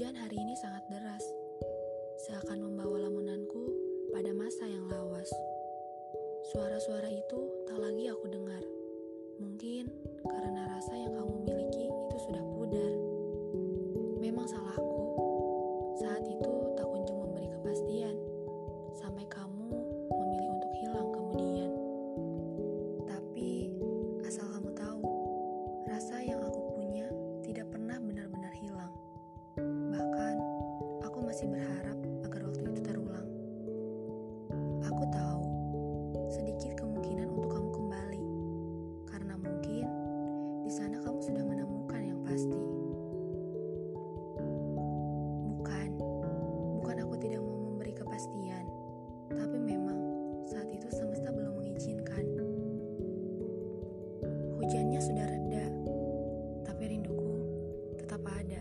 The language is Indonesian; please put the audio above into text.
Hujan hari ini sangat deras, seakan membawa lamunanku pada masa yang lawas. Suara-suara itu tak lagi aku dengar. Mungkin karena rasa yang kamu miliki itu sudah pudar. Memang salahku. masih berharap agar waktu itu terulang. Aku tahu sedikit kemungkinan untuk kamu kembali, karena mungkin di sana kamu sudah menemukan yang pasti. Bukan, bukan aku tidak mau memberi kepastian, tapi memang saat itu semesta belum mengizinkan. Hujannya sudah reda, tapi rinduku tetap ada.